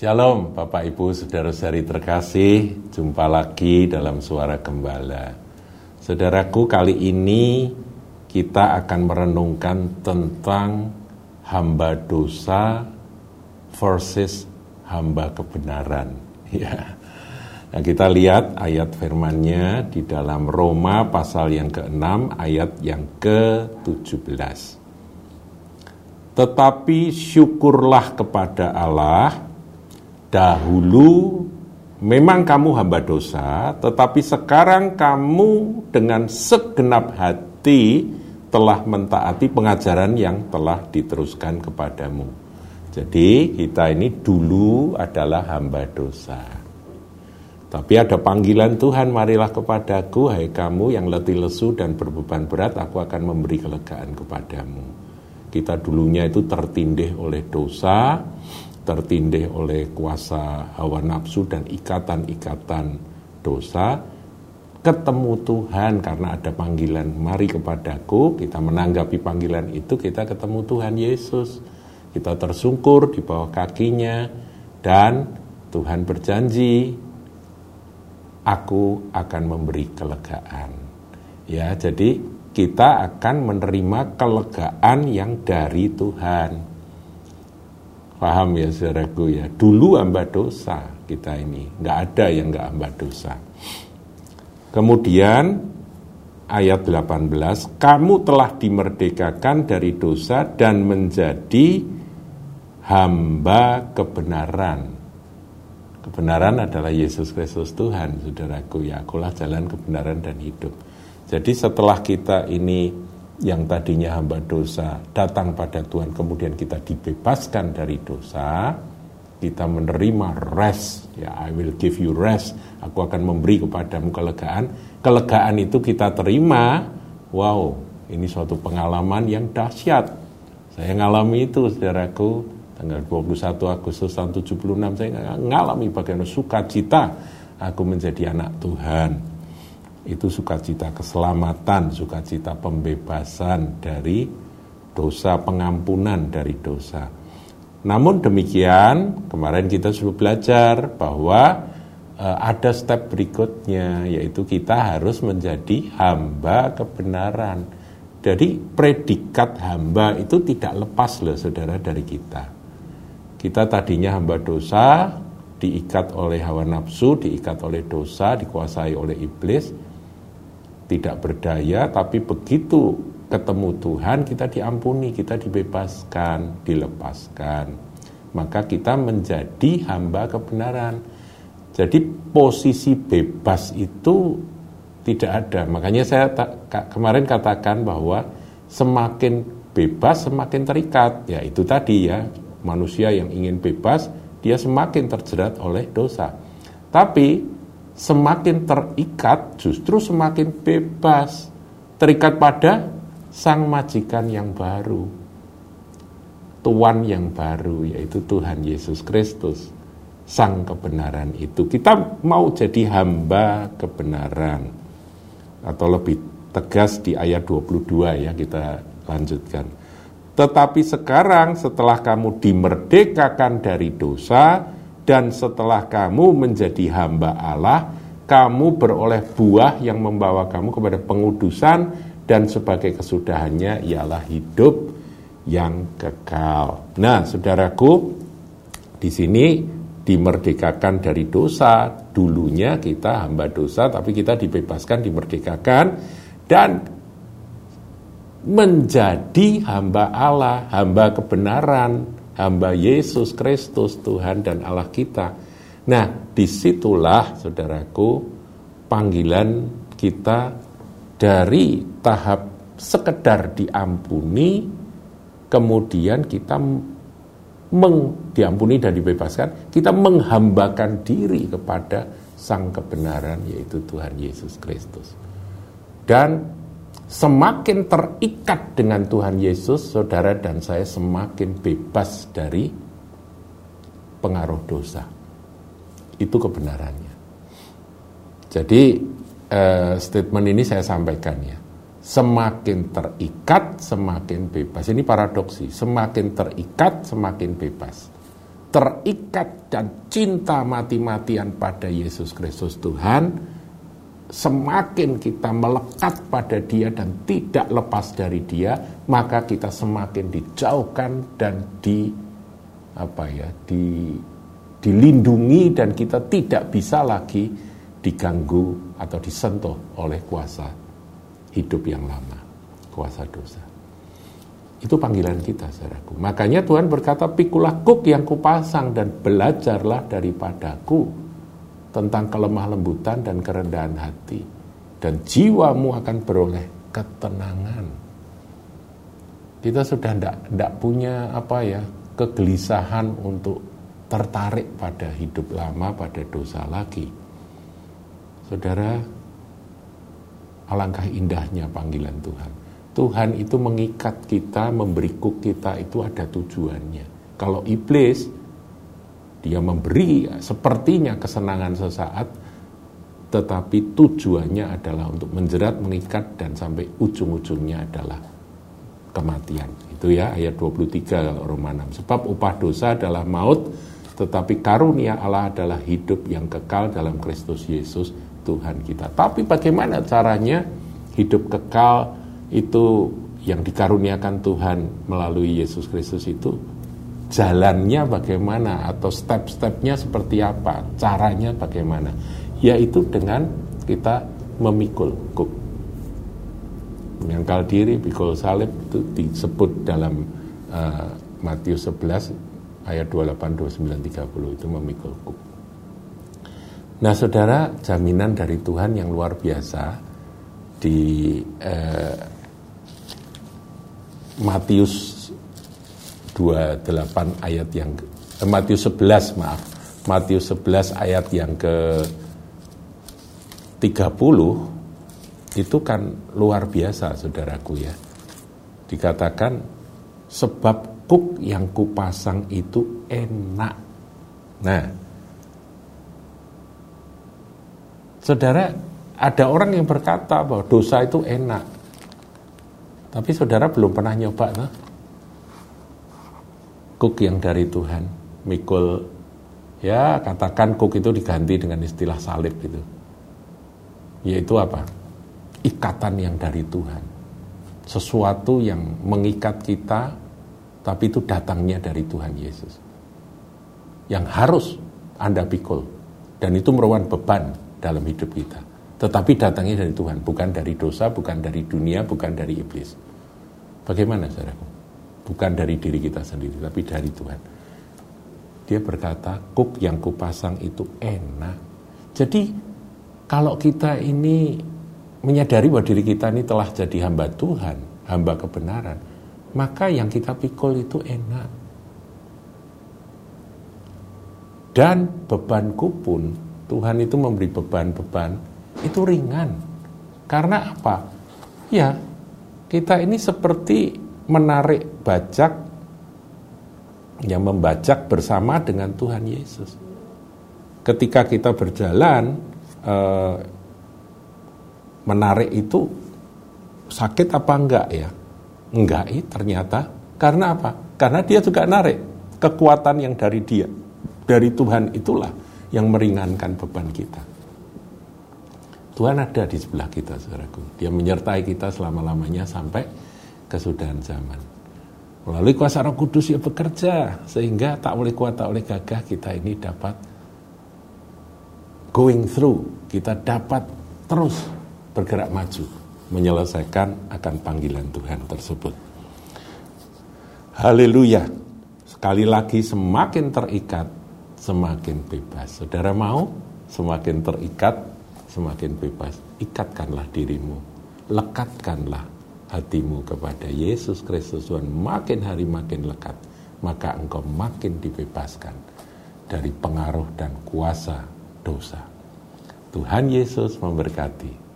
Shalom Bapak Ibu Saudara-saudari terkasih, jumpa lagi dalam Suara Gembala. Saudaraku, kali ini kita akan merenungkan tentang hamba dosa versus hamba kebenaran. Ya. Nah, kita lihat ayat firmannya di dalam Roma pasal yang ke-6 ayat yang ke-17. Tetapi syukurlah kepada Allah dahulu memang kamu hamba dosa, tetapi sekarang kamu dengan segenap hati telah mentaati pengajaran yang telah diteruskan kepadamu. Jadi kita ini dulu adalah hamba dosa. Tapi ada panggilan Tuhan, marilah kepadaku, hai kamu yang letih lesu dan berbeban berat, aku akan memberi kelegaan kepadamu. Kita dulunya itu tertindih oleh dosa, tertindih oleh kuasa hawa nafsu dan ikatan-ikatan dosa, ketemu Tuhan karena ada panggilan, mari kepadaku, kita menanggapi panggilan itu, kita ketemu Tuhan Yesus. Kita tersungkur di bawah kakinya, dan Tuhan berjanji aku akan memberi kelegaan. Ya, jadi kita akan menerima kelegaan yang dari Tuhan. Paham ya saudaraku ya, dulu hamba dosa kita ini, nggak ada yang nggak hamba dosa. Kemudian ayat 18, kamu telah dimerdekakan dari dosa dan menjadi hamba kebenaran. Kebenaran adalah Yesus Kristus Tuhan, saudaraku. Ya, akulah jalan kebenaran dan hidup. Jadi setelah kita ini yang tadinya hamba dosa datang pada Tuhan, kemudian kita dibebaskan dari dosa, kita menerima rest. Ya, I will give you rest. Aku akan memberi kepadamu kelegaan. Kelegaan itu kita terima. Wow, ini suatu pengalaman yang dahsyat. Saya ngalami itu, saudaraku tanggal 21 Agustus tahun 76 saya ngalami bagaimana sukacita aku menjadi anak Tuhan itu sukacita keselamatan sukacita pembebasan dari dosa pengampunan dari dosa. Namun demikian kemarin kita sudah belajar bahwa e, ada step berikutnya yaitu kita harus menjadi hamba kebenaran. Jadi predikat hamba itu tidak lepas loh saudara dari kita. Kita tadinya hamba dosa, diikat oleh hawa nafsu, diikat oleh dosa, dikuasai oleh iblis, tidak berdaya, tapi begitu ketemu Tuhan kita diampuni, kita dibebaskan, dilepaskan. Maka kita menjadi hamba kebenaran. Jadi posisi bebas itu tidak ada. Makanya saya kemarin katakan bahwa semakin bebas semakin terikat. Ya itu tadi ya manusia yang ingin bebas, dia semakin terjerat oleh dosa. Tapi semakin terikat justru semakin bebas. Terikat pada sang majikan yang baru. Tuan yang baru yaitu Tuhan Yesus Kristus. Sang kebenaran itu. Kita mau jadi hamba kebenaran. Atau lebih tegas di ayat 22 ya kita lanjutkan tetapi sekarang setelah kamu dimerdekakan dari dosa dan setelah kamu menjadi hamba Allah, kamu beroleh buah yang membawa kamu kepada pengudusan dan sebagai kesudahannya ialah hidup yang kekal. Nah, saudaraku, di sini dimerdekakan dari dosa. Dulunya kita hamba dosa, tapi kita dibebaskan, dimerdekakan, dan menjadi hamba Allah, hamba kebenaran, hamba Yesus Kristus, Tuhan dan Allah kita. Nah, di situlah saudaraku panggilan kita dari tahap sekedar diampuni, kemudian kita meng, diampuni dan dibebaskan, kita menghambakan diri kepada sang kebenaran yaitu Tuhan Yesus Kristus. Dan Semakin terikat dengan Tuhan Yesus, saudara dan saya semakin bebas dari pengaruh dosa. Itu kebenarannya. Jadi eh, statement ini saya sampaikan ya. Semakin terikat, semakin bebas. Ini paradoksi. Semakin terikat, semakin bebas. terikat dan cinta mati-matian pada Yesus Kristus Tuhan, semakin kita melekat pada Dia dan tidak lepas dari Dia, maka kita semakin dijauhkan dan di apa ya, di dilindungi dan kita tidak bisa lagi diganggu atau disentuh oleh kuasa hidup yang lama, kuasa dosa. Itu panggilan kita, saudaraku. Makanya Tuhan berkata, pikulah kuk yang kupasang dan belajarlah daripadaku tentang kelemah lembutan dan kerendahan hati. Dan jiwamu akan beroleh ketenangan. Kita sudah tidak punya apa ya kegelisahan untuk tertarik pada hidup lama, pada dosa lagi. Saudara, alangkah indahnya panggilan Tuhan Tuhan itu mengikat kita, memberi kita itu ada tujuannya. Kalau iblis, dia memberi sepertinya kesenangan sesaat, tetapi tujuannya adalah untuk menjerat, mengikat, dan sampai ujung-ujungnya adalah kematian. Itu ya ayat 23 Roma 6. Sebab upah dosa adalah maut, tetapi karunia Allah adalah hidup yang kekal dalam Kristus Yesus Tuhan kita. Tapi bagaimana caranya hidup kekal itu yang dikaruniakan Tuhan melalui Yesus Kristus itu jalannya bagaimana atau step-stepnya seperti apa, caranya bagaimana, yaitu dengan kita memikul kuk. Menyangkal diri, pikul salib itu disebut dalam uh, Matius 11 ayat 28, 29, 30 itu memikul kuk. Nah saudara, jaminan dari Tuhan yang luar biasa di uh, Matius 28 ayat yang eh, Matius 11 maaf. Matius 11 ayat yang ke 30 itu kan luar biasa saudaraku ya. Dikatakan sebab kuk yang kupasang itu enak. Nah saudara ada orang yang berkata bahwa dosa itu enak. Tapi saudara belum pernah nyoba tuh? Cook yang dari Tuhan, mikul ya katakan cook itu diganti dengan istilah salib gitu. Yaitu apa? Ikatan yang dari Tuhan. Sesuatu yang mengikat kita tapi itu datangnya dari Tuhan Yesus. Yang harus Anda pikul dan itu merupakan beban dalam hidup kita. Tetapi datangnya dari Tuhan, bukan dari dosa, bukan dari dunia, bukan dari iblis. Bagaimana saudaraku? Bukan dari diri kita sendiri, tapi dari Tuhan. Dia berkata, kuk yang kupasang itu enak. Jadi kalau kita ini menyadari bahwa diri kita ini telah jadi hamba Tuhan, hamba kebenaran, maka yang kita pikul itu enak. Dan bebanku pun, Tuhan itu memberi beban-beban itu ringan. Karena apa? Ya, kita ini seperti menarik bajak yang membajak bersama dengan Tuhan Yesus. Ketika kita berjalan eh, menarik itu sakit apa enggak ya? Enggak, eh, ternyata karena apa? Karena dia juga narik kekuatan yang dari dia, dari Tuhan itulah yang meringankan beban kita. Tuhan ada di sebelah kita, saudaraku. Dia menyertai kita selama-lamanya sampai kesudahan zaman. Melalui kuasa roh kudus yang bekerja, sehingga tak oleh kuat, tak oleh gagah, kita ini dapat going through, kita dapat terus bergerak maju, menyelesaikan akan panggilan Tuhan tersebut. Haleluya. Sekali lagi semakin terikat, semakin bebas. Saudara mau semakin terikat, semakin bebas, ikatkanlah dirimu, lekatkanlah hatimu kepada Yesus Kristus Tuhan. Makin hari makin lekat, maka engkau makin dibebaskan dari pengaruh dan kuasa dosa. Tuhan Yesus memberkati.